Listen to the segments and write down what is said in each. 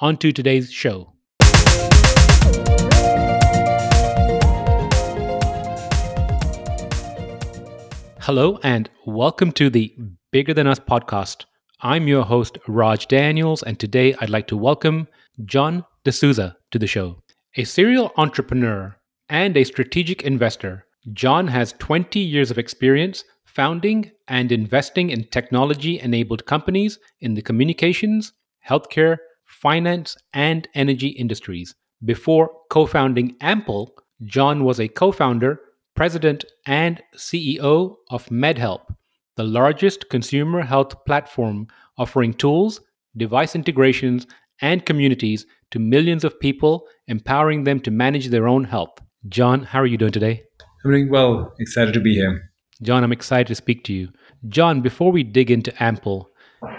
on to today's show. Hello, and welcome to the Bigger Than Us podcast. I'm your host, Raj Daniels, and today I'd like to welcome John de Souza to the show. A serial entrepreneur and a strategic investor, John has 20 years of experience founding and investing in technology enabled companies in the communications, healthcare, finance, and energy industries. Before co founding Ample, John was a co founder, president, and CEO of MedHelp, the largest consumer health platform offering tools, device integrations, and communities to millions of people, empowering them to manage their own health. John, how are you doing today? I'm doing well. Excited to be here. John, I'm excited to speak to you. John, before we dig into Ample,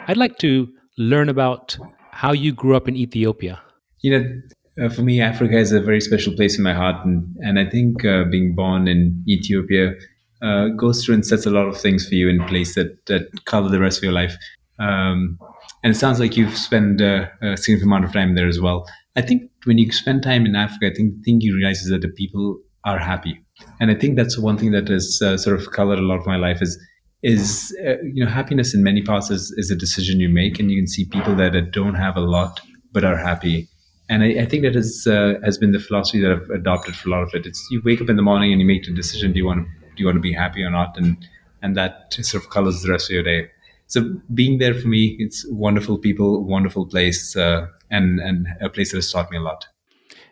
I'd like to learn about how you grew up in Ethiopia. You know, uh, for me, Africa is a very special place in my heart, and and I think uh, being born in Ethiopia uh, goes through and sets a lot of things for you in place that that color the rest of your life. Um, and it sounds like you've spent uh, a significant amount of time there as well. I think when you spend time in Africa, I think the thing you realize is that the people are happy, and I think that's one thing that has uh, sort of colored a lot of my life is is uh, you know happiness in many parts is, is a decision you make and you can see people that, don't have a lot but are happy and I, I think that uh, has been the philosophy that I've adopted for a lot of it. It's you wake up in the morning and you make the decision: do you want to do you want to be happy or not? And and that sort of colors the rest of your day. So being there for me, it's wonderful people, wonderful place, uh, and and a place that has taught me a lot.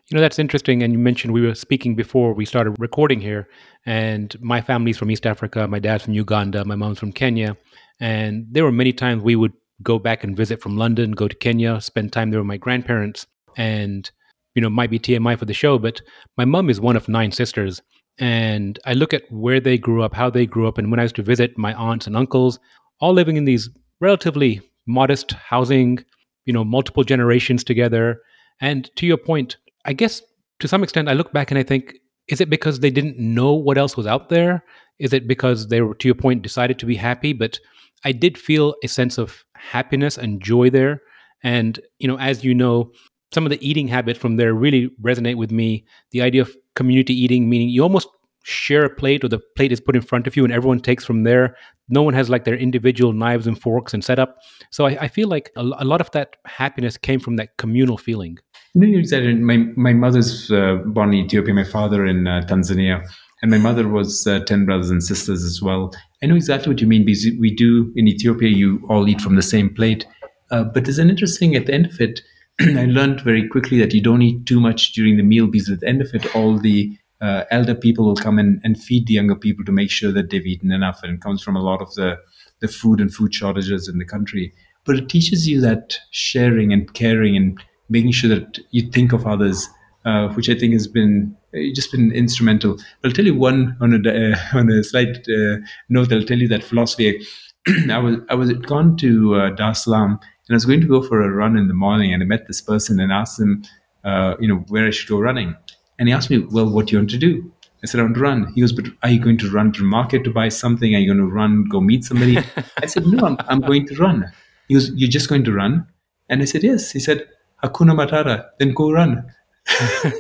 You know, that's interesting. And you mentioned we were speaking before we started recording here, and my family's from East Africa. My dad's from Uganda. My mom's from Kenya. And there were many times we would go back and visit from London, go to Kenya, spend time there with my grandparents. And, you know, might be TMI for the show, but my mom is one of nine sisters. And I look at where they grew up, how they grew up. And when I used to visit my aunts and uncles, all living in these relatively modest housing, you know, multiple generations together. And to your point, I guess to some extent, I look back and I think, is it because they didn't know what else was out there? Is it because they were, to your point, decided to be happy? But I did feel a sense of happiness and joy there. And, you know, as you know, some of the eating habits from there really resonate with me. The idea of community eating, meaning you almost share a plate or the plate is put in front of you and everyone takes from there. No one has like their individual knives and forks and setup. So I, I feel like a, a, lot of that happiness came from that communal feeling. You said my my mother's uh, born in Ethiopia, my father in uh, Tanzania, and my mother was uh, ten brothers and sisters as well. I know exactly what you mean because we do in Ethiopia. You all eat from the same plate, uh, but there's an interesting at the end of it. I learned very quickly that you don't eat too much during the meal because at the end of it, all the uh, elder people will come in and feed the younger people to make sure that they've eaten enough. And it comes from a lot of the, the food and food shortages in the country. But it teaches you that sharing and caring and making sure that you think of others, uh, which I think has been uh, just been instrumental. I'll tell you one on a, uh, on a slight uh, note. I'll tell you that philosophy. I was I was gone to uh, Dar es Salaam and I was going to go for a run in the morning, and I met this person and asked him, uh, you know, where I should go running. And he asked me, well, what do you want to do? I said, I want to run. He goes, but are you going to run to the market to buy something? Are you going to run, go meet somebody? I said, no, I'm, I'm going to run. He goes, you're just going to run? And I said, yes. He said, Hakuna Matata, then go run.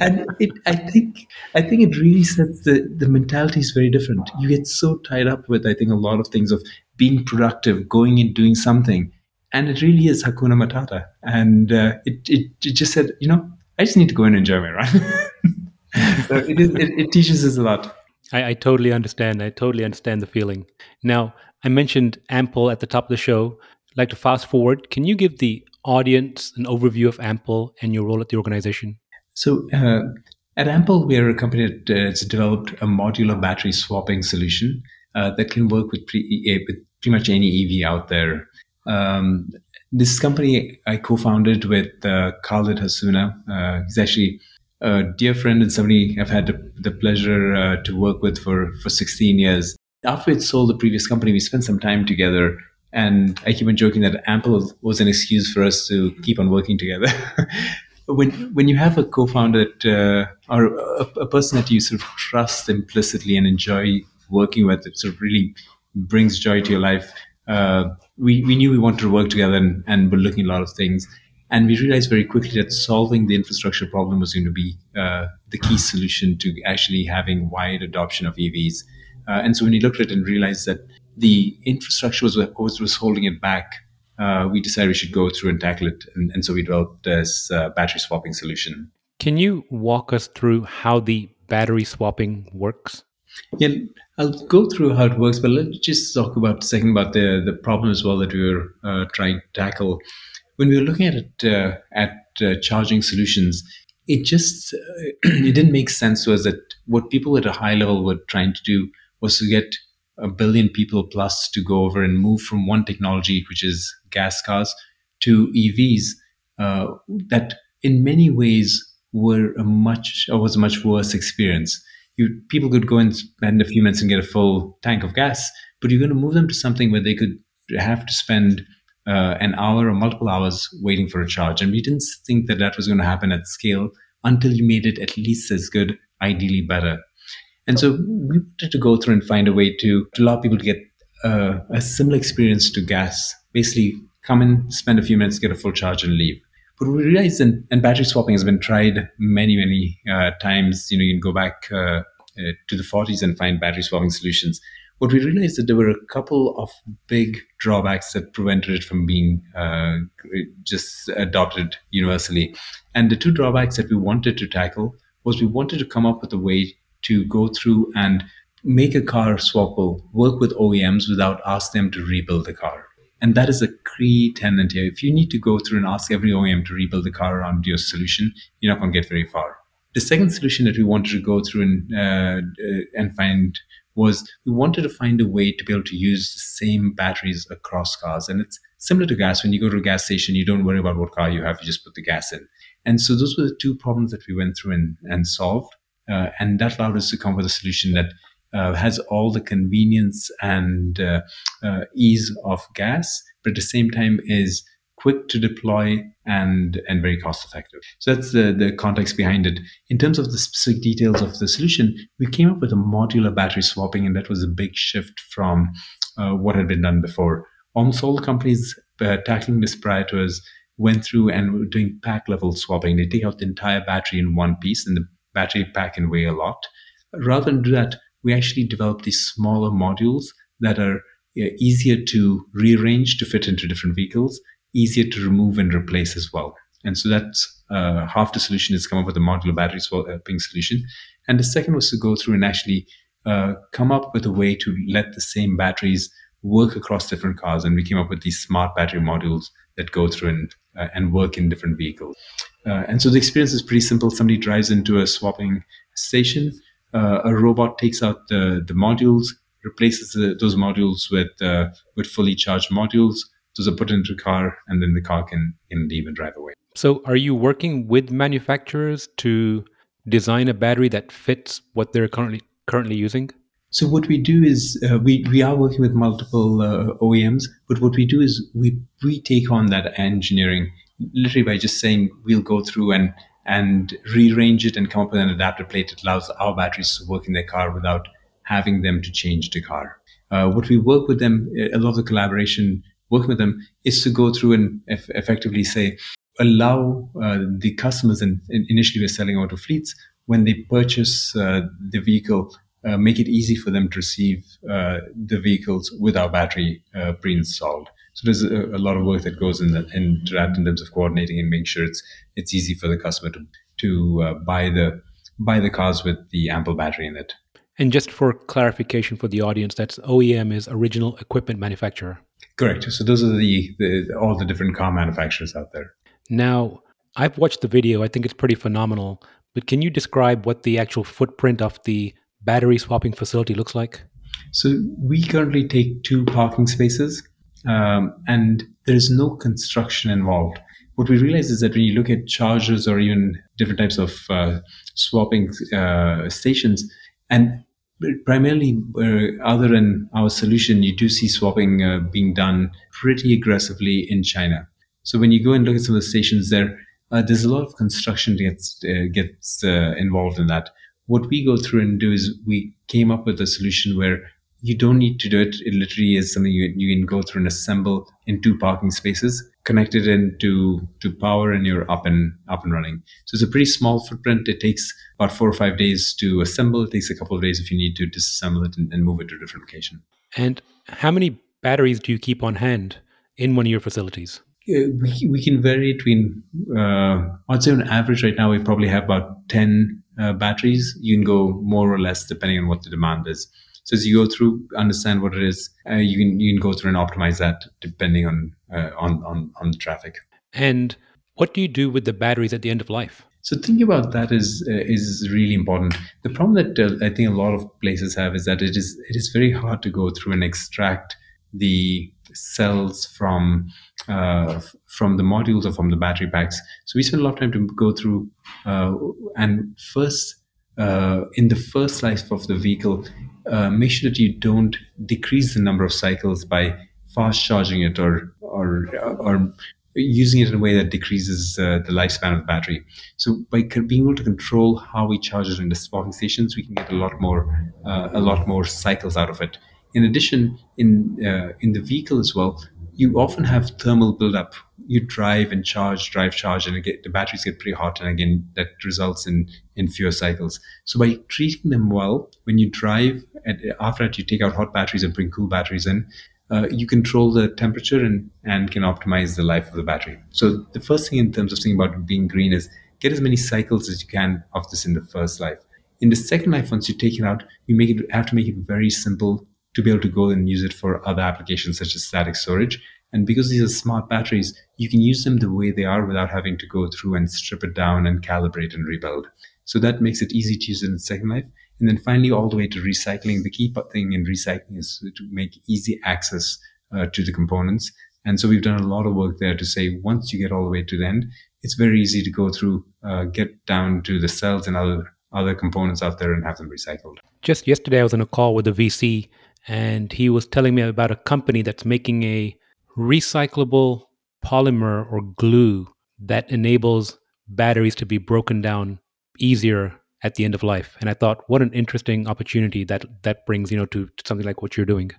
and it, I think I think it really sets the the mentality is very different. You get so tied up with I think a lot of things of being productive, going and doing something, and it really is Hakuna Matata. And uh, it, it it just said, you know, I just need to go and enjoy my run. so it, is, it, it, teaches us a lot. I, I, totally understand. I totally understand the feeling. Now, I mentioned Ample at the top of the show. I'd like to fast forward. Can you give the audience an overview of Ample and your role at the organization? So, uh, at Ample, we are a company that uh, has developed a modular battery swapping solution uh, that can work with, pre- with pretty much any EV out there. Um, this company I co-founded with uh, Khaled Hassounah. Uh, he's actually a dear friend and somebody I've had the, the pleasure uh, to work with for, for 16 years. After it sold the previous company, we spent some time together. And I keep on joking that Ample was an excuse for us to keep on working together. when when you have a co-founder that, uh, or a, a, person that you sort of trust implicitly and enjoy working with, it sort of really brings joy to your life. Uh, we, we knew we wanted to work together and, and we're looking at a lot of things. And we realized very quickly that solving the infrastructure problem was going to be uh, the key solution to actually having wide adoption of EVs. Uh, and so when we looked at it and realized that the infrastructure was what was holding it back, uh, we decided we should go through and tackle it. And, and so we developed this uh, battery swapping solution. Can you walk us through how the battery swapping works? Yeah, I'll go through how it works, but let's just talk about a second about the the problem as well that we were uh, trying to tackle. When we were looking at it uh, at uh, charging solutions, it just uh, it didn't make sense to us that what people at a high level were trying to do was to get a billion people plus to go over and move from one technology, which is gas cars, to EVs. Uh, that in many ways were a much or was a much worse experience you people could go and spend a few minutes and get a full tank of gas, but you're going to move them to something where they could have to spend uh, an hour or multiple hours waiting for a charge. And we didn't think that that was going to happen at scale until you made it at least as good, ideally better. And so we wanted to go through and find a way to, to allow people to get uh, a similar experience to gas. Basically, come in, spend a few minutes, get a full charge, and leave. But we realized, and, and battery swapping has been tried many, many uh, times. You know, you can go back uh, uh, to the 40s and find battery swapping solutions. What we realized that there were a couple of big drawbacks that prevented it from being uh, just adopted universally. And the two drawbacks that we wanted to tackle was we wanted to come up with a way to go through and make a car swappable, work with OEMs without asking them to rebuild the car. And that is a key tenant here. If you need to go through and ask every OEM to rebuild the car around your solution, you're not going to get very far. The second solution that we wanted to go through and uh, uh, and find was we wanted to find a way to be able to use the same batteries across cars. And it's similar to gas. When you go to a gas station, you don't worry about what car you have, you just put the gas in. And so those were the two problems that we went through and, and solved. Uh, and that allowed us to come with a solution that uh, has all the convenience and uh, uh, ease of gas, but at the same time is quick to deploy and and very cost effective. So that's the the context behind it. In terms of the specific details of the solution, we came up with a modular battery swapping, and that was a big shift from uh, what had been done before. Almost all the companies uh, tackling this prior to us went through and were doing pack level swapping. They take out the entire battery in one piece, and the battery pack can weigh a lot. Rather than do that, we actually developed these smaller modules that are easier to rearrange to fit into different vehicles, easier to remove and replace as well. And so that's uh, half the solution is come up with a modular battery swapping solution. And the second was to go through and actually uh, come up with a way to let the same batteries work across different cars. And we came up with these smart battery modules that go through and, uh, and work in different vehicles. Uh, and so the experience is pretty simple. Somebody drives into a swapping station uh, a robot takes out the, the modules, replaces the, those modules with uh, with fully charged modules. Those are put into a car, and then the car can, can leave and drive away. So, are you working with manufacturers to design a battery that fits what they're currently currently using? So what we do is uh, we we are working with multiple uh, OEMs, but what we do is we we take on that engineering literally by just saying we'll go through and and rearrange it and come up with an adapter plate that allows our batteries to work in their car without having them to change the car. Uh, what we work with them, a lot of the collaboration working with them is to go through and eff- effectively say, allow uh, the customers, and, initially we're selling auto fleets, when they purchase uh, the vehicle, uh, make it easy for them to receive uh, the vehicles with our battery uh, pre-installed. So there's a, a, lot of work that goes in that into that in terms of coordinating and making sure it's it's easy for the customer to to uh, buy the buy the cars with the ample battery in it. And just for clarification for the audience, that's OEM is original equipment manufacturer. Correct. So those are the, the all the different car manufacturers out there. Now, I've watched the video. I think it's pretty phenomenal. But can you describe what the actual footprint of the battery swapping facility looks like? So we currently take two parking spaces um, and there is no construction involved. What we realize is that when you look at chargers or even different types of uh, swapping uh, stations, and primarily uh, other than our solution, you do see swapping uh, being done pretty aggressively in China. So when you go and look at some of the stations there, uh, there's a lot of construction gets uh, gets involved in that. What we go through and do is we came up with a solution where you don't need to do it. It literally is something you, you can go through and assemble in two parking spaces, connect it into to power, and you're up and up and running. So it's a pretty small footprint. It takes about four or five days to assemble. It takes a couple of days if you need to disassemble it and, and move it to a different location. And how many batteries do you keep on hand in one of your facilities? we, we can vary between, uh, I'd say on average right now, we probably have about 10 uh, batteries. You can go more or less depending on what the demand is. So as you go through, understand what it is, uh, you can you can go through and optimize that depending on uh, on on on the traffic. And what do you do with the batteries at the end of life? So thinking about that is uh, is really important. The problem that uh, I think a lot of places have is that it is it is very hard to go through and extract the cells from uh, from the modules or from the battery packs. So we spend a lot of time to go through uh, and first uh, in the first life of the vehicle, uh, make sure that you don't decrease the number of cycles by fast charging it or or or using it in a way that decreases uh, the lifespan of the battery. So by being able to control how we charge it in the swapping stations, we can get a lot more uh, a lot more cycles out of it. In addition, in uh, in the vehicle as well, you often have thermal buildup. You drive and charge, drive, charge, and get, the batteries get pretty hot, and again, that results in in fewer cycles. So by treating them well, when you drive, and after that, you take out hot batteries and bring cool batteries in. Uh, you control the temperature and, and can optimize the life of the battery. So the first thing in terms of thinking about being green is get as many cycles as you can of this in the first life. In the second life, once you take it out, you make it have to make it very simple to be able to go and use it for other applications such as static storage. And because these are smart batteries, you can use them the way they are without having to go through and strip it down and calibrate and rebuild. So that makes it easy to use in second life. And then finally, all the way to recycling. The key thing in recycling is to make easy access uh, to the components. And so we've done a lot of work there to say once you get all the way to the end, it's very easy to go through, uh, get down to the cells and other other components out there and have them recycled. Just yesterday, I was on a call with a VC and he was telling me about a company that's making a recyclable polymer or glue that enables batteries to be broken down easier at the end of life. And i thought what an interesting opportunity that that brings you know to, to something like what you're doing.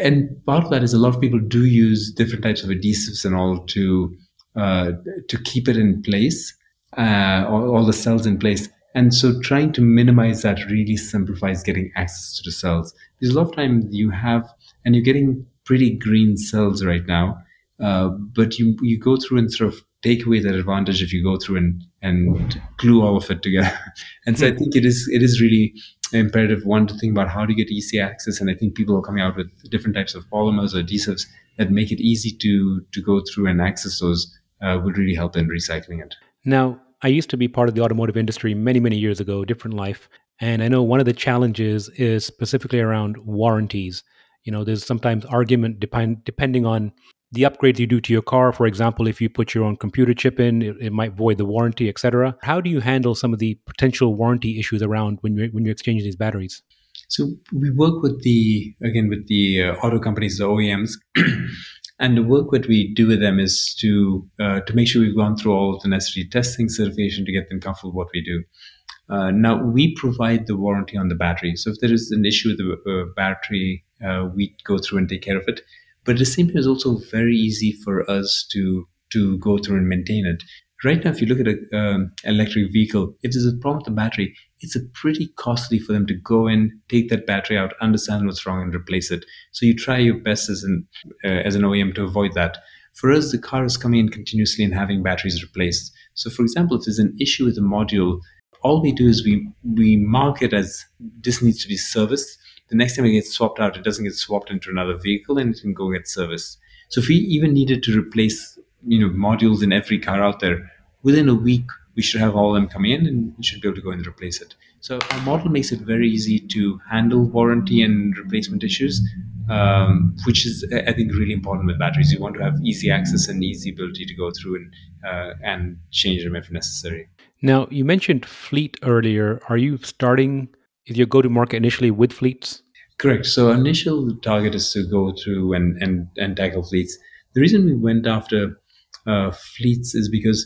And part of that is a lot of people do use different types of adhesives and all to uh, to keep it in place uh, all, all the cells in place. And so trying to minimize that really simplifies getting access to the cells. Because a lot of time you have, and you're getting pretty green cells right now, uh, but you you go through and sort of take away that advantage if you go through and and glue all of it together. and so I think it is it is really imperative one to think about how to get easy access. And I think people are coming out with different types of polymers or adhesives that make it easy to to go through and access those uh, would really help in recycling it. Now, I used to be part of the automotive industry many, many years ago, different life. And I know one of the challenges is specifically around warranties. You know, there's sometimes argument depend, depending on the upgrades you do to your car. For example, if you put your own computer chip in, it, it might void the warranty, etc. How do you handle some of the potential warranty issues around when you're when you're exchanging these batteries? So we work with the again with the uh, auto companies, the OEMs, And the work that we do with them is to uh, to make sure we've gone through all of the necessary testing, certification to get them comfortable with what we do. Uh, now we provide the warranty on the battery. So if there is an issue with the uh, battery, uh, we go through and take care of it. But at the same time, it's also very easy for us to to go through and maintain it. Right now, if you look at an um, electric vehicle, if there's a problem with the battery, it's a pretty costly for them to go in, take that battery out, understand what's wrong, and replace it. So you try your best as an uh, as an OEM to avoid that. For us, the car is coming in continuously and having batteries replaced. So, for example, if there's an issue with the module, all we do is we we mark it as this needs to be serviced. The next time it gets swapped out, it doesn't get swapped into another vehicle, and it can go get serviced. So, if we even needed to replace you know modules in every car out there within a week we should have all of them come in and we should be able to go and replace it so our model makes it very easy to handle warranty and replacement issues um, which is I think really important with batteries. You want to have easy access and easy ability to go through and uh, and change them if necessary. Now you mentioned fleet earlier. Are you starting? Is your go-to-market initially with fleets? Correct. So initial target is to go through and and and tackle fleets. The reason we went after uh, fleets is because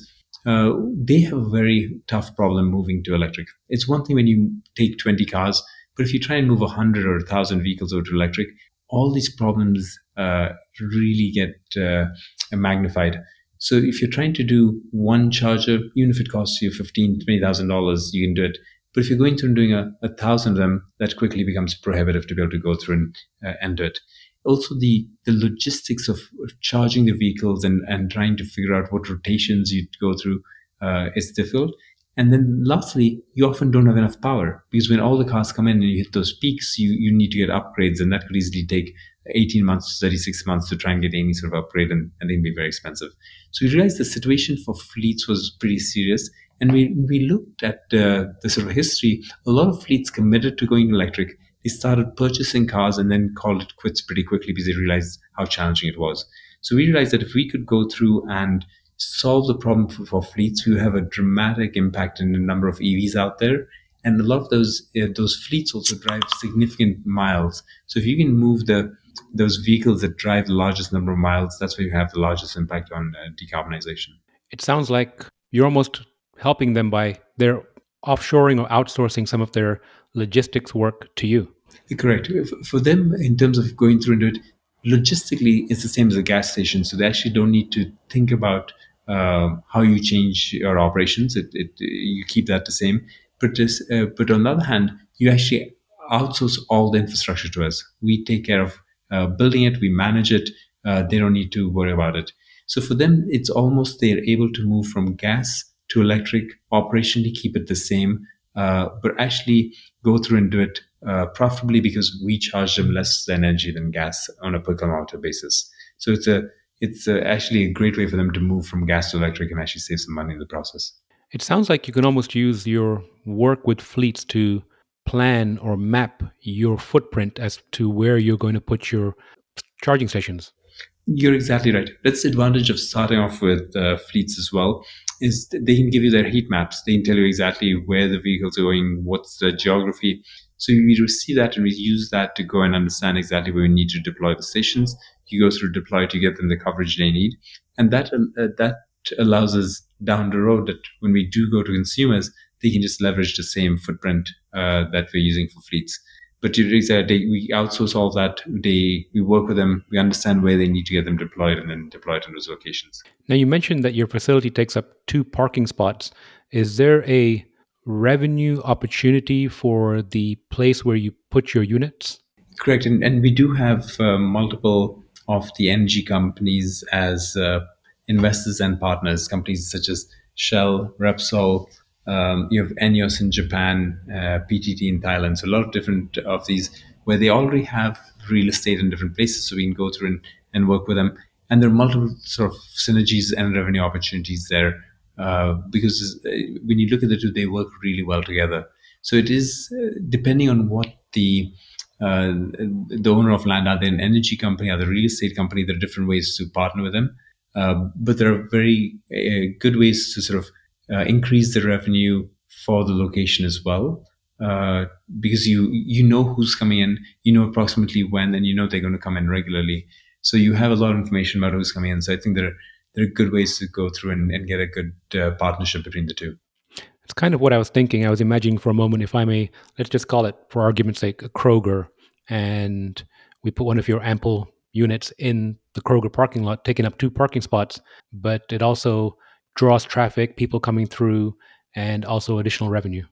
uh, they have a very tough problem moving to electric. It's one thing when you take 20 cars, but if you try and move 100 or 1,000 vehicles over to electric, all these problems uh, really get uh, magnified. So if you're trying to do one charger, even if it costs you fifteen, twenty thousand dollars, you can do it. But if you're going through and doing a, a thousand of them, that quickly becomes prohibitive to be able to go through and, uh, and do it. Also, the the logistics of, charging the vehicles and and trying to figure out what rotations you'd go through uh, is difficult. And then lastly, you often don't have enough power because when all the cars come in and you hit those peaks, you, you need to get upgrades, and that could easily take 18 months to 36 months to try and get any sort of upgrade, and, and they can be very expensive. So we realized the situation for fleets was pretty serious. And we, we looked at uh, the sort of history. A lot of fleets committed to going electric. They started purchasing cars and then called it quits pretty quickly because they realized how challenging it was. So we realized that if we could go through and solve the problem for, for fleets, we have a dramatic impact in the number of EVs out there. And a lot of those uh, those fleets also drive significant miles. So if you can move the those vehicles that drive the largest number of miles, that's where you have the largest impact on uh, decarbonization. It sounds like you're almost helping them by their offshoring or outsourcing some of their logistics work to you. Correct. For them, in terms of going through and it, logistically, it's the same as a gas station. So they actually don't need to think about uh, how you change your operations. It, it, you keep that the same. But, this, uh, but on the other hand, you actually outsource all the infrastructure to us. We take care of uh, building it, we manage it. Uh, they don't need to worry about it. So for them, it's almost they're able to move from gas to electric, operationally keep it the same, uh, but actually go through and do it uh, profitably because we charge them less energy than gas on a per kilometer basis. So it's a it's a, actually a great way for them to move from gas to electric and actually save some money in the process. It sounds like you can almost use your work with fleets to plan or map your footprint as to where you're going to put your charging stations. You're exactly right. That's the advantage of starting off with uh, fleets as well. Is they can give you their heat maps. They can tell you exactly where the vehicles are going, what's the geography. So we see that and we use that to go and understand exactly where we need to deploy the stations. You go through deploy to get them the coverage they need, and that uh, that allows us down the road that when we do go to consumers, they can just leverage the same footprint uh, that we're using for fleets. But they, we outsource all of that. They, we work with them. We understand where they need to get them deployed and then deploy it in those locations. Now, you mentioned that your facility takes up two parking spots. Is there a revenue opportunity for the place where you put your units? Correct. And, and we do have uh, multiple of the energy companies as uh, investors and partners, companies such as Shell, Repsol, um, you have ENEOS in Japan, uh, PTT in Thailand. So a lot of different of these where they already have real estate in different places. So we can go through and, and work with them. And there are multiple sort of synergies and revenue opportunities there uh, because uh, when you look at the two, they work really well together. So it is uh, depending on what the uh, the owner of land are they an energy company, are they a real estate company? There are different ways to partner with them, uh, but there are very uh, good ways to sort of uh, increase the revenue for the location as well. Uh, because you you know who's coming in, you know approximately when, and you know they're going to come in regularly. So you have a lot of information about who's coming in. So I think there are, there are good ways to go through and, and get a good uh, partnership between the two. It's kind of what I was thinking. I was imagining for a moment, if I may, let's just call it, for argument's sake, a Kroger, and we put one of your ample units in the Kroger parking lot, taking up two parking spots, but it also draws traffic, people coming through, and also additional revenue.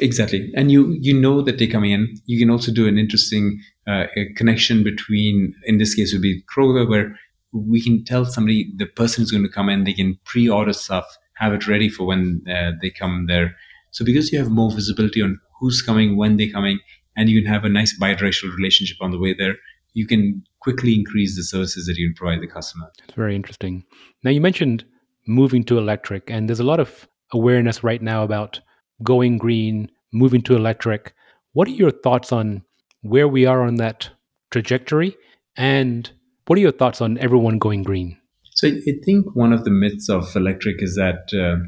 Exactly, and you you know that they're coming in. You can also do an interesting uh, connection between, in this case, would be Kroger, where we can tell somebody the person is going to come in. They can pre-order stuff, have it ready for when uh, they come there. So because you have more visibility on who's coming, when they're coming, and you can have a nice bidirectional relationship on the way there, you can quickly increase the services that you provide the customer. It's very interesting. Now you mentioned moving to electric. And there's a lot of awareness right now about going green, moving to electric. What are your thoughts on where we are on that trajectory And what are your thoughts on everyone going green? So I think one of the myths of electric is that uh,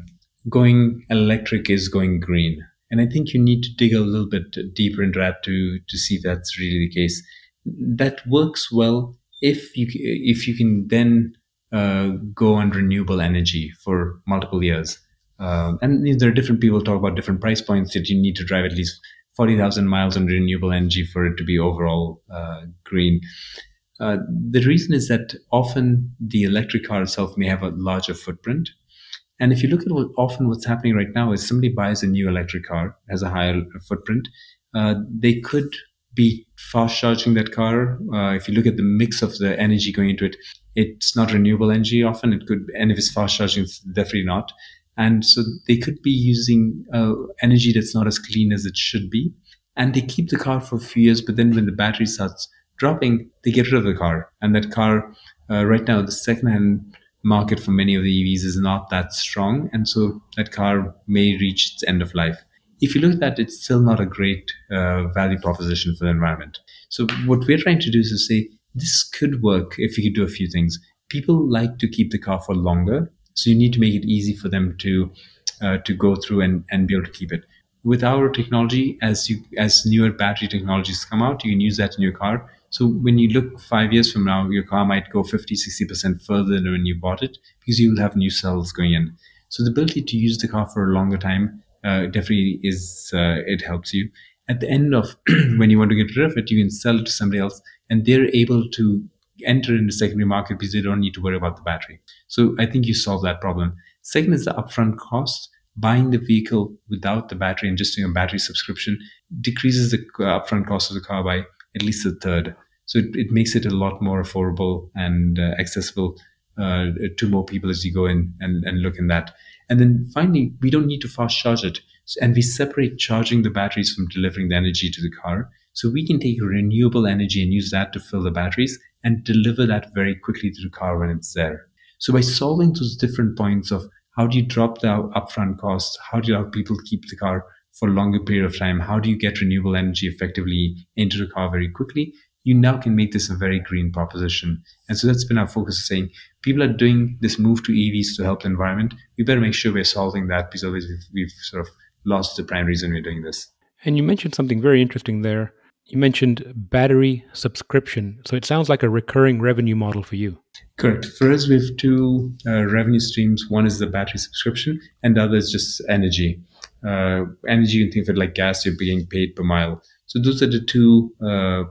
going electric is going green. And I think you need to dig a little bit deeper into that to, to see if that's really the case. That works well if you if you can then uh, go on renewable energy for multiple years. Uh, and there are different people talk about different price points that you need to drive at least 40,000 miles on renewable energy for it to be overall uh, green. Uh, the reason is that often the electric car itself may have a larger footprint. And if you look at what often what's happening right now is somebody buys a new electric car, has a higher footprint, uh, they could be fast charging that car. Uh, if you look at the mix of the energy going into it, it's not renewable energy often. It could, and if it's fast charging, it's definitely not. And so they could be using uh, energy that's not as clean as it should be. And they keep the car for a few years, but then when the battery starts dropping, they get rid of the car. And that car, uh, right now, the secondhand market for many of the EVs is not that strong. And so that car may reach its end of life. If you look at that, it's still not a great uh, value proposition for the environment. So what we're trying to do is to say this could work if you could do a few things. People like to keep the car for longer, so you need to make it easy for them to uh, to go through and, and be able to keep it. With our technology, as you as newer battery technologies come out, you can use that in your car. So when you look five years from now, your car might go 50, 60% further than when you bought it because you will have new cells going in. So the ability to use the car for a longer time uh, definitely is, uh, it helps you. At the end of when you want to get rid of it, you can sell it to somebody else and they're able to enter in the secondary market because they don't need to worry about the battery. So I think you solve that problem. Second is the upfront cost. Buying the vehicle without the battery and just doing a battery subscription decreases the upfront cost of the car by at least a third. So it, it makes it a lot more affordable and uh, accessible uh, to more people as you go in and, and look in that. And then finally, we don't need to fast charge it. And we separate charging the batteries from delivering the energy to the car. So we can take renewable energy and use that to fill the batteries and deliver that very quickly to the car when it's there. So by solving those different points of how do you drop the upfront costs, how do you allow people keep the car for a longer period of time, how do you get renewable energy effectively into the car very quickly, you now can make this a very green proposition. And so that's been our focus saying people are doing this move to EVs to help the environment. We better make sure we're solving that because otherwise we've, we've sort of lost the prime reason we're doing this. And you mentioned something very interesting there you mentioned battery subscription. So it sounds like a recurring revenue model for you. Correct. For us, we have two uh, revenue streams. One is the battery subscription, and the other is just energy. Uh, energy, you can think of it like gas, you're being paid per mile. So those are the two uh,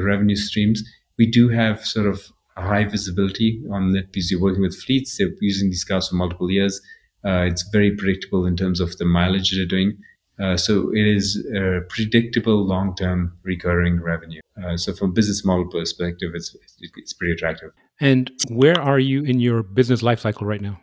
revenue streams. We do have sort of high visibility on it because you're working with fleets. They're using these cars for multiple years. Uh, it's very predictable in terms of the mileage they're doing. Uh, so it is a predictable long-term recurring revenue. Uh, so from a business model perspective, it's it's pretty attractive. And where are you in your business life cycle right now?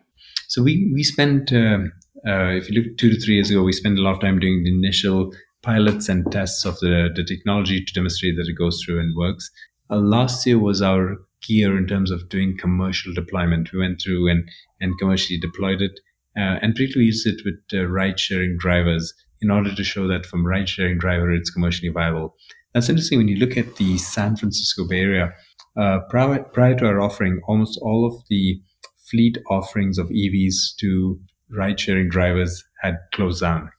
So we we spent um, uh, if you look two to three years ago, we spent a lot of time doing the initial pilots and tests of the the technology to demonstrate that it goes through and works. Uh, last year was our key year in terms of doing commercial deployment. We went through and and commercially deployed it. Uh, and particularly used it with uh, ride sharing drivers in order to show that from ride sharing driver it's commercially viable. That's interesting when you look at the San Francisco Bay Area. Uh, prior, prior to our offering, almost all of the fleet offerings of EVs to ride sharing drivers had closed down.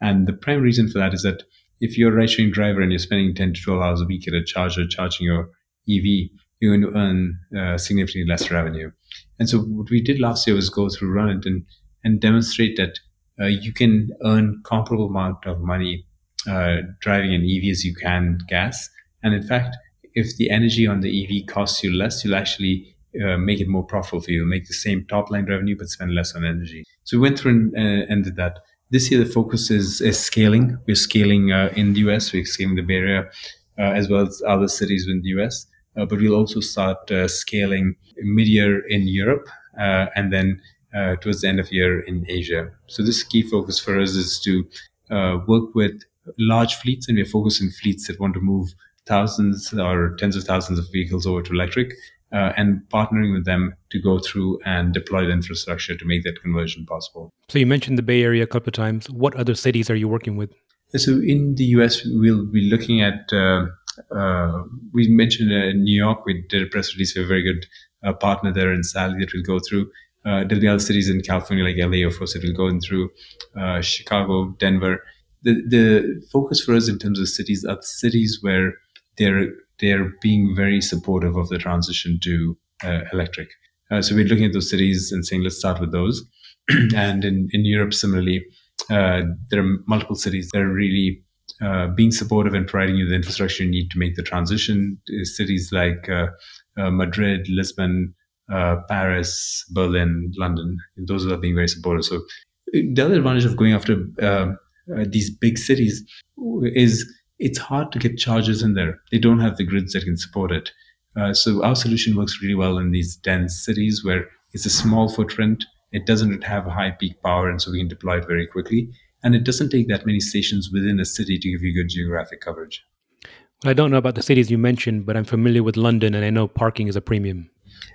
And the prime reason for that is that if you're a ride sharing driver and you're spending 10 to 12 hours a week at a charger charging your EV, you're going to earn uh, significantly less revenue. And so what we did last year was go through Run It and, and demonstrate that uh, you can earn comparable amount of money uh, driving an EV as you can gas. And in fact, if the energy on the EV costs you less, you'll actually uh, make it more profitable for you. You'll make the same top line revenue, but spend less on energy. So we went through and, uh, and did that. This year, the focus is, is scaling. We're scaling uh, in the US, we're scaling the Bay Area, uh, as well as other cities in the US. but we'll also start scaling mid year in Europe and then uh, towards the end of year in Asia. So this key focus for us is to uh, work with large fleets, and we're focused on fleets that want to move thousands or tens of thousands of vehicles over to electric, uh, and partnering with them to go through and deploy the infrastructure to make that conversion possible. So you mentioned the Bay Area a couple of times. What other cities are you working with? So in the US, we'll be looking at uh, uh, we mentioned uh, in New York, we did a press release. Have a very good uh, partner there in Sally that we'll go through. Uh, other cities in California like LA, of course, will go in through uh, Chicago, Denver. The the focus for us in terms of cities are cities where they're they're being very supportive of the transition to uh, electric. Uh, so we're looking at those cities and saying, let's start with those. and in, in Europe, similarly, uh, there are multiple cities that are really uh, being supportive and providing you the infrastructure you need to make the transition. Cities like uh, uh, Madrid, Lisbon, Uh, Paris, Berlin, London, those are being very supportive. So the other advantage of going after uh, uh, these big cities is it's hard to get chargers in there. They don't have the grids that can support it. Uh, so our solution works really well in these dense cities where it's a small footprint. It doesn't have a high peak power, and so we can deploy it very quickly. And it doesn't take that many stations within a city to give you good geographic coverage. I don't know about the cities you mentioned, but I'm familiar with London, and I know parking is a premium.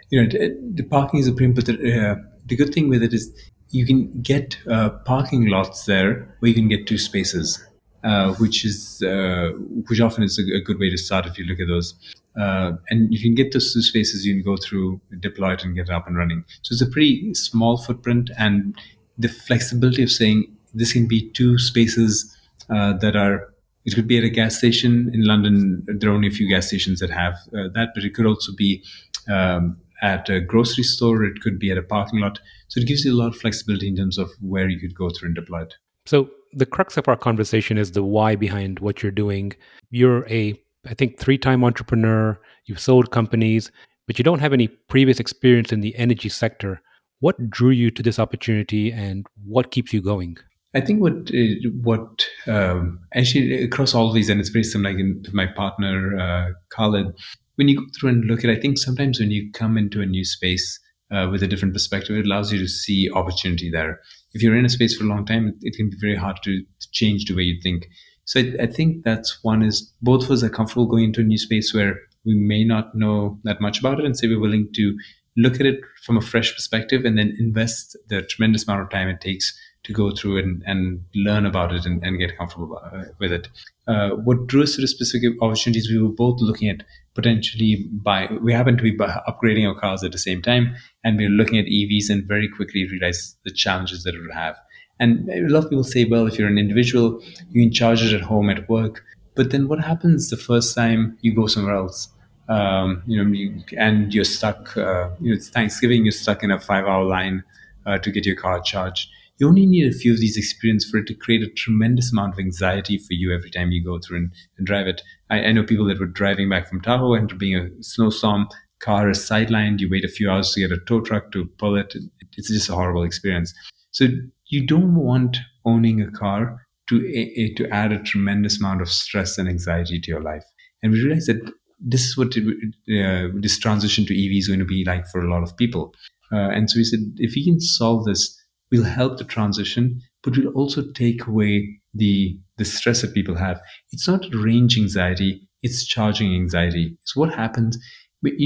You know, the, parking is a premium, but the, uh, the, good thing with it is you can get uh, parking lots there where you can get two spaces uh, which is uh, which often is a, a, good way to start if you look at those. Uh, and you can get those two spaces, you can go through, deploy it, and get it up and running. So it's a pretty small footprint, and the flexibility of saying this can be two spaces uh, that are. It could be at a gas station in London. There are only a few gas stations that have uh, that, but it could also be um, at a grocery store. It could be at a parking lot. So it gives you a lot of flexibility in terms of where you could go through and deploy it. So the crux of our conversation is the why behind what you're doing. You're a, I think, three time entrepreneur, you've sold companies, but you don't have any previous experience in the energy sector. What drew you to this opportunity and what keeps you going? I think what uh, what um, actually across all of these, and it's very similar to my partner uh, Khaled. When you go through and look at, I think sometimes when you come into a new space uh, with a different perspective, it allows you to see opportunity there if you're in a space for a long time, it, can be very hard to, change the way you think. So I, I, think that's one is both of us are comfortable going into a new space where we may not know that much about it and say we're willing to look at it from a fresh perspective and then invest the tremendous amount of time it takes to go through and, and learn about it and, and get comfortable uh, with it. Uh, what drew us to the specific opportunities, we were both looking at potentially buy. We happen to be upgrading our cars at the same time, and we're looking at EVs and very quickly realize the challenges that it would have. And a lot of people say, well, if you're an individual, you can charge it at home, at work. But then what happens the first time you go somewhere else? Um, you know, you, and you're stuck. Uh, you know, it's Thanksgiving. You're stuck in a five-hour line uh, to get your car charged you only need a few of these experiences for it to create a tremendous amount of anxiety for you every time you go through and, and drive it. I, I, know people that were driving back from Tahoe and being a snowstorm, car is sidelined, you wait a few hours to get a tow truck to pull it. It's just a horrible experience. So you don't want owning a car to, to add a tremendous amount of stress and anxiety to your life. And we realized that this is what uh, this transition to EV is going to be like for a lot of people. Uh, and so we said, if we can solve this, will help the transition, but will also take away the the stress that people have. It's not range anxiety; it's charging anxiety. It's what happens.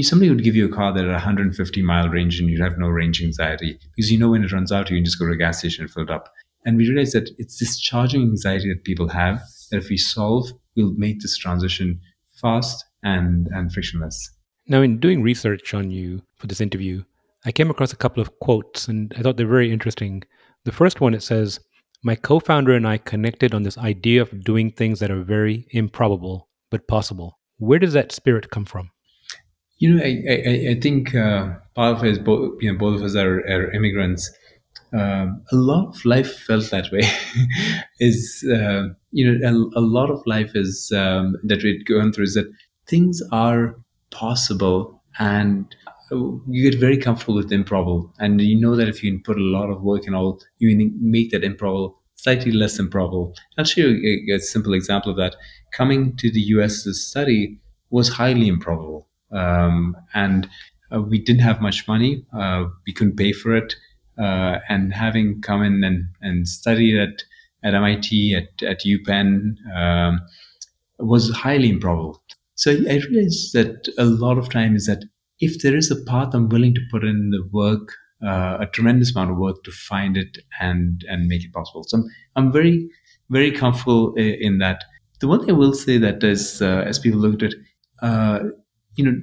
Somebody would give you a car that at 150 mile range and you'd have no range anxiety because you know when it runs out, you can just go to a gas station and fill it up. And we realize that it's this charging anxiety that people have that if we solve, we'll make this transition fast and, and frictionless. Now, in doing research on you for this interview, I came across a couple of quotes and I thought they're very interesting. The first one it says, My co founder and I connected on this idea of doing things that are very improbable but possible. Where does that spirit come from? You know, I, I, I think uh, part of it is both, you know, both of us are, are immigrants. Um, a lot of life felt that way. is uh, you know a, a, lot of life is um, that we've gone through is that things are possible and you get very comfortable with improbable, and you know that if you put a lot of work and all, you make that improbable slightly less improbable. I'll show you a, a simple example of that. Coming to the US to study was highly improbable, um, and uh, we didn't have much money. Uh, we couldn't pay for it, uh, and having come in and, and studied at at MIT at at UPenn um, was highly improbable. So I realized that a lot of times that if there is a path, I'm willing to put in the work, uh, a tremendous amount of work to find it and and make it possible. So I'm, I'm very very comfortable in that. the one thing I will say that as uh, as people looked at, uh, you know,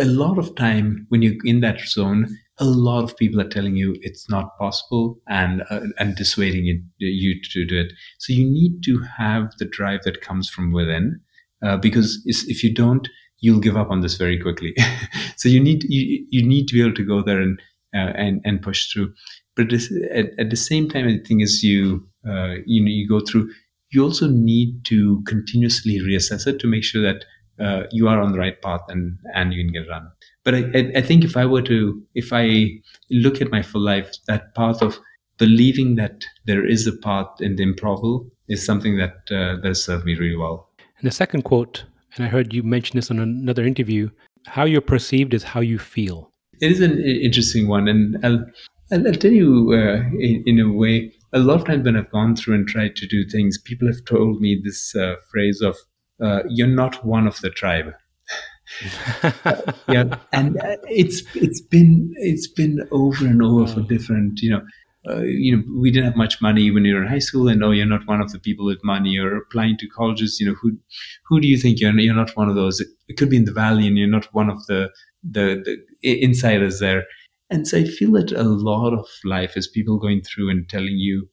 a lot of time when you're in that zone, a lot of people are telling you it's not possible and uh, and dissuading you, you to do it. So you need to have the drive that comes from within, uh, because if you don't, you'll give up on this very quickly. so you need you, you need to be able to go there and uh, and and push through. But at, at the same time, I think as you uh, you know you go through, you also need to continuously reassess it to make sure that uh, you are on the right path and and you can get done. But I, I think if I were to if I look at my full life, that path of believing that there is a path in the improbable is something that uh, that served me really well. And the second quote, and I heard you mention this on another interview: "How you're perceived is how you feel." It is an interesting one, and I'll I'll, I'll tell you uh, in, in a way. A lot of times when I've gone through and tried to do things, people have told me this uh, phrase of uh, "You're not one of the tribe." yeah, and uh, it's it's been it's been over and over for different you know. Uh, you know, we didn't have much money when you were in high school, and oh, you're not one of the people with money. Or applying to colleges, you know, who who do you think you're? You're not one of those. It, it could be in the valley, and you're not one of the the, the insiders there. And so I feel that a lot of life is people going through and telling you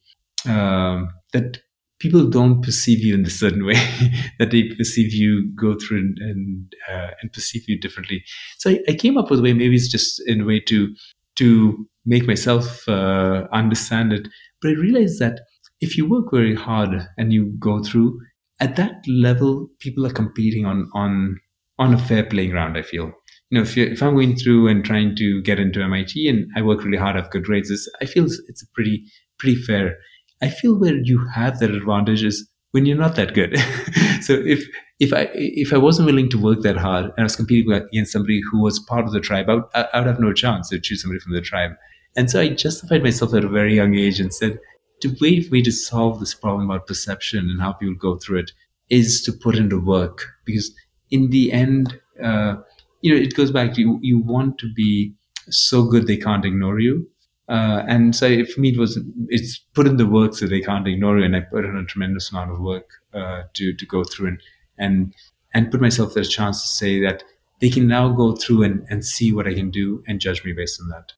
um, that people don't perceive you in a certain way, that they perceive you go through and and, uh, and perceive you differently. So I, I, came up with a way. Maybe it's just in a way to to make myself uh, understand it. But I realized that if you work very hard and you go through at that level, people are competing on on on a fair playing ground. I feel you know, if, if I'm going through and trying to get into MIT and I work really hard, I have good grades, I feel it's a pretty pretty fair. I feel where you have that advantage is when you're not that good. so if if I if I wasn't willing to work that hard and I was competing against somebody who was part of the tribe, I I would have no chance to choose somebody from the tribe. And so I justified myself at a very young age and said, the way for me to solve this problem about perception and how people go through it is to put into work. Because in the end, uh, you know, it goes back to you, you want to be so good they can't ignore you. Uh, and so for me, it was it's put in the work so they can't ignore you, and I put in a tremendous amount of work uh, to to go through and and and put myself there a chance to say that they can now go through and, and see what I can do and judge me based on that.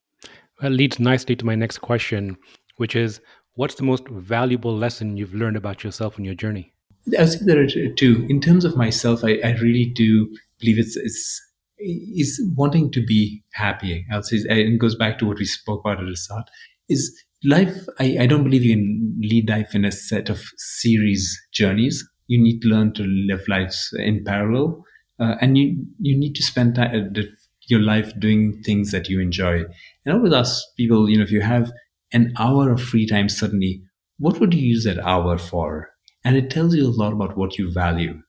It leads nicely to my next question, which is, what's the most valuable lesson you've learned about yourself in your journey? I think there are two. In terms of myself, I, I really do believe it's it's is wanting to be happy. I'll say, and it goes back to what we spoke about at the start. Is life? I, I don't believe you can lead life in a set of series journeys. You need to learn to live lives in parallel, uh, and you you need to spend time, uh, your life doing things that you enjoy. And I always ask people, you know, if you have an hour of free time suddenly, what would you use that hour for? And it tells you a lot about what you value.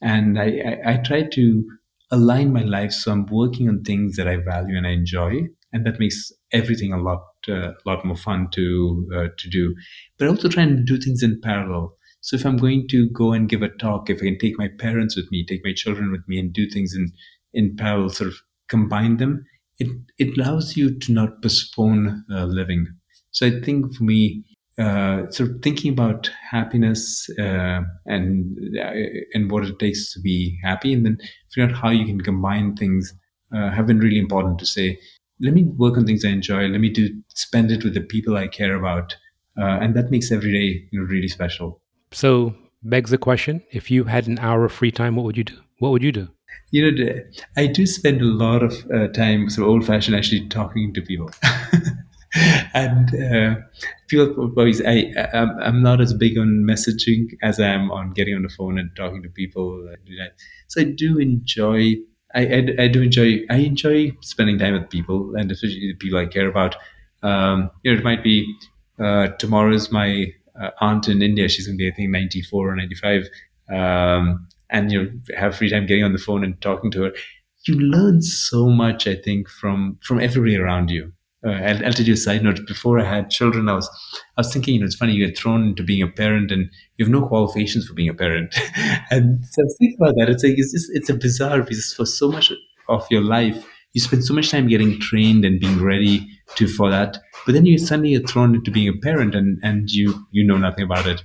And I, I, I try to align my life so I'm working on things that I value and I enjoy, and that makes everything a lot uh, lot more fun to uh, to do. But I also try and do things in parallel. So if I'm going to go and give a talk, if I can take my parents with me, take my children with me, and do things in in parallel, sort of combine them, it it allows you to not postpone uh, living. So I think for me, uh, sort of thinking about happiness uh, and uh, and what it takes to be happy, and then figuring out how you can combine things uh, have been really important to say. Let me work on things I enjoy. Let me do spend it with the people I care about, uh, and that makes every day you know really special. So begs the question: If you had an hour of free time, what would you do? What would you do? You know, I do spend a lot of uh, time, so old fashioned, actually talking to people. and uh, people always I I'm not as big on messaging as I am on getting on the phone and talking to people. So I do enjoy. I, I, I do enjoy. I enjoy spending time with people, and especially the people I care about. Um, you know, it might be uh, tomorrow is my uh, aunt in India. She's going to be I think 94 or 95, um, and you have free time getting on the phone and talking to her. You learn so much, I think, from from everybody around you uh, I'll, I'll, tell you a side note. Before I had children, I was I was thinking, you know, it's funny you get thrown into being a parent and you have no qualifications for being a parent. and so think about that. It's like it's just, it's a bizarre because for so much of your life, you spend so much time getting trained and being ready to for that, but then you suddenly are thrown into being a parent and and you you know nothing about it.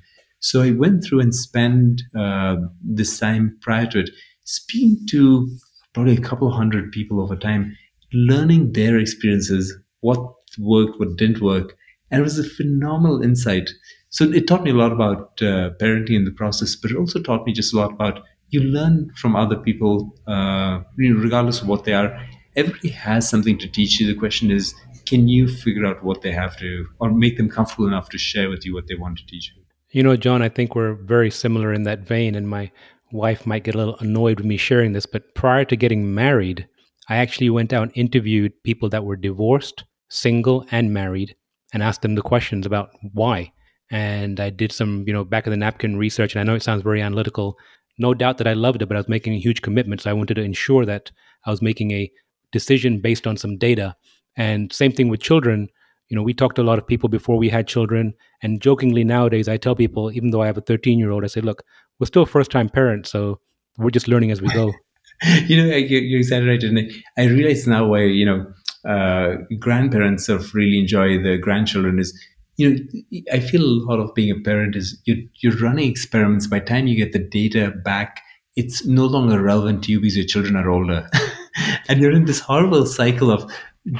So I went through and spent uh, this time prior to it speaking to probably a couple hundred people over time, learning their experiences, what worked, what didn't work. And it was a phenomenal insight. So it taught me a lot about uh, parenting in the process, but it also taught me just a lot about you learn from other people, uh, regardless of what they are. Everybody has something to teach you. The question is, can you figure out what they have to, or make them comfortable enough to share with you what they want to teach you? You know, John, I think we're very similar in that vein. And my wife might get a little annoyed with me sharing this, but prior to getting married, I actually went out and interviewed people that were divorced, single, and married, and asked them the questions about why. And I did some, you know, back of the napkin research. And I know it sounds very analytical. No doubt that I loved it, but I was making a huge commitment. So I wanted to ensure that I was making a decision based on some data. And same thing with children. You know, we talked to a lot of people before we had children. And jokingly nowadays, I tell people, even though I have a 13 year old, I say, look, we're still first time parents. So we're just learning as we go. you know, you're exactly right. And I realize now why, you know, uh, grandparents sort of really enjoy the grandchildren is you know, I feel a lot of being a parent is you're, you're running experiments. By time you get the data back, it's no longer relevant to you because your children are older. and you're in this horrible cycle of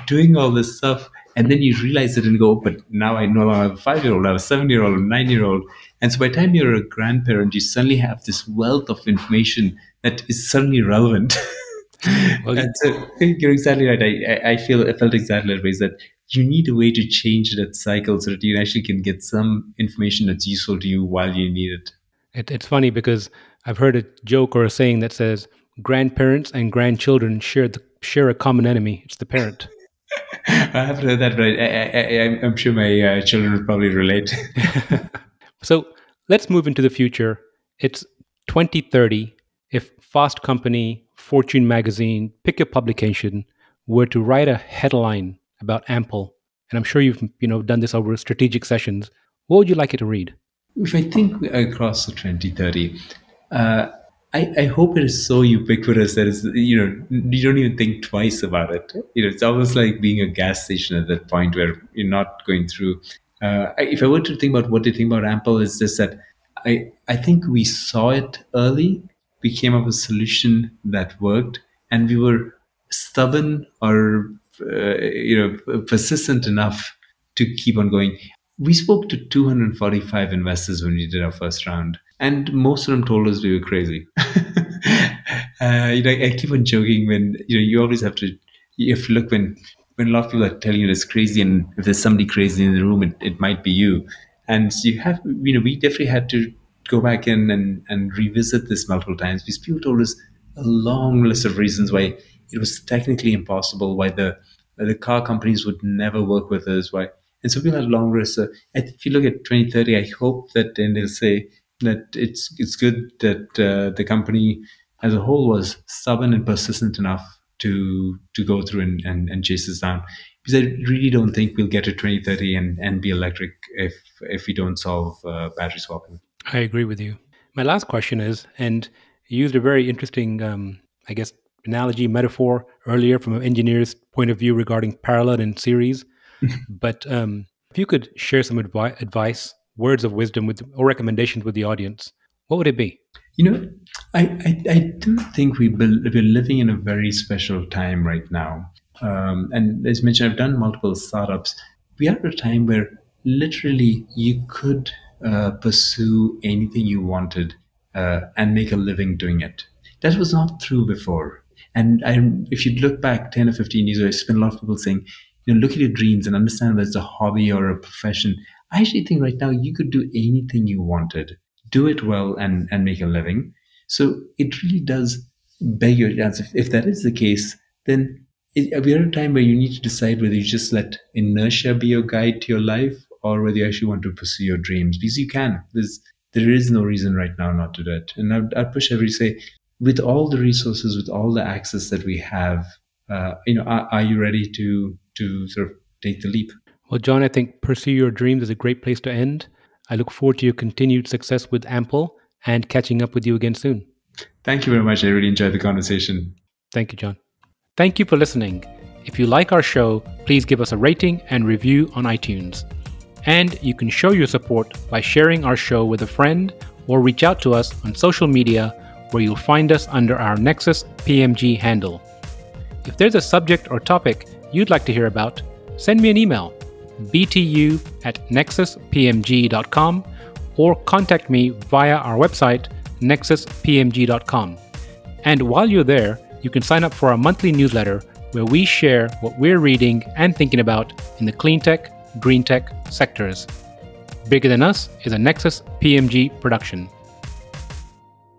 doing all this stuff. And then you realize it and go, but now I no longer have a five year old, I have a seven year old, a nine year old. And so by the time you're a grandparent, you suddenly have this wealth of information that is suddenly relevant. well, so you're exactly right. I, I feel I felt exactly that way. Is that you need a way to change that cycle so that you actually can get some information that's useful to you while you need it. it. It's funny because I've heard a joke or a saying that says grandparents and grandchildren share the, share a common enemy. It's the parent. I haven't heard that, but I, am sure my uh, children would probably relate. so let's move into the future. It's 2030. If Fast Company, Fortune Magazine, pick your publication, were to write a headline about Ample, and I'm sure you've you know done this over strategic sessions. What would you like it to read? If I think across the 2030, uh, I, I, hope it is so ubiquitous that it's you know you don't even think twice about it. You know, it's almost like being a gas station at that point where you're not going through. Uh, if I were to think about what they think about Ample, is just that I I think we saw it early. We came up with a solution that worked, and we were stubborn or uh, you know persistent enough to keep on going. We spoke to 245 investors when we did our first round, and most of them told us we were crazy. uh, you know, I keep on joking when you know you always have to you have to look when when a lot of people are telling you it's crazy, and if there's somebody crazy in the room, it, it might be you. And you have, you know, we definitely had to go back in and, and revisit this multiple times because people told us a long list of reasons why it was technically impossible, why the the car companies would never work with us, why. And so people had long lists. So if you look at 2030, I hope that then they'll say that it's it's good that uh, the company as a whole was stubborn and persistent enough to to go through and, and, and chase this down. Because I really don't think we'll get to 2030 and, and be electric if if we don't solve uh, battery swapping. I agree with you. My last question is, and you used a very interesting, um, I guess, analogy, metaphor earlier from an engineer's point of view regarding parallel and series. But um, if you could share some advi- advice, words of wisdom with or recommendations with the audience, what would it be? You know, I, I, I do think we we're living in a very special time right now. Um, and as mentioned, I've done multiple startups. We are at a time where literally you could uh, pursue anything you wanted uh, and make a living doing it. That was not true before. And I, if you look back 10 or 15 years ago, I spent a lot of people saying, you know, look at your dreams and understand whether it's a hobby or a profession. I actually think right now you could do anything you wanted, do it well and, and make a living. So it really does beg your chance. If, if that is the case, then we're at a time where you need to decide whether you just let inertia be your guide to your life or whether you actually want to pursue your dreams because you can. There's, there is no reason right now not to do it. And I'd, I'd push to say, with all the resources, with all the access that we have, uh, you know, are, are, you ready to to sort of take the leap? Well, John, I think pursue your dreams is a great place to end. I look forward to your continued success with Ample and catching up with you again soon. Thank you very much. I really enjoyed the conversation. Thank you, John. Thank you for listening. If you like our show, please give us a rating and review on iTunes. And you can show your support by sharing our show with a friend or reach out to us on social media where you'll find us under our Nexus PMG handle. If there's a subject or topic you'd like to hear about, send me an email btu at nexuspmg.com or contact me via our website nexuspmg.com. And while you're there, you can sign up for our monthly newsletter where we share what we're reading and thinking about in the clean tech, green tech sectors. Bigger Than Us is a Nexus PMG production.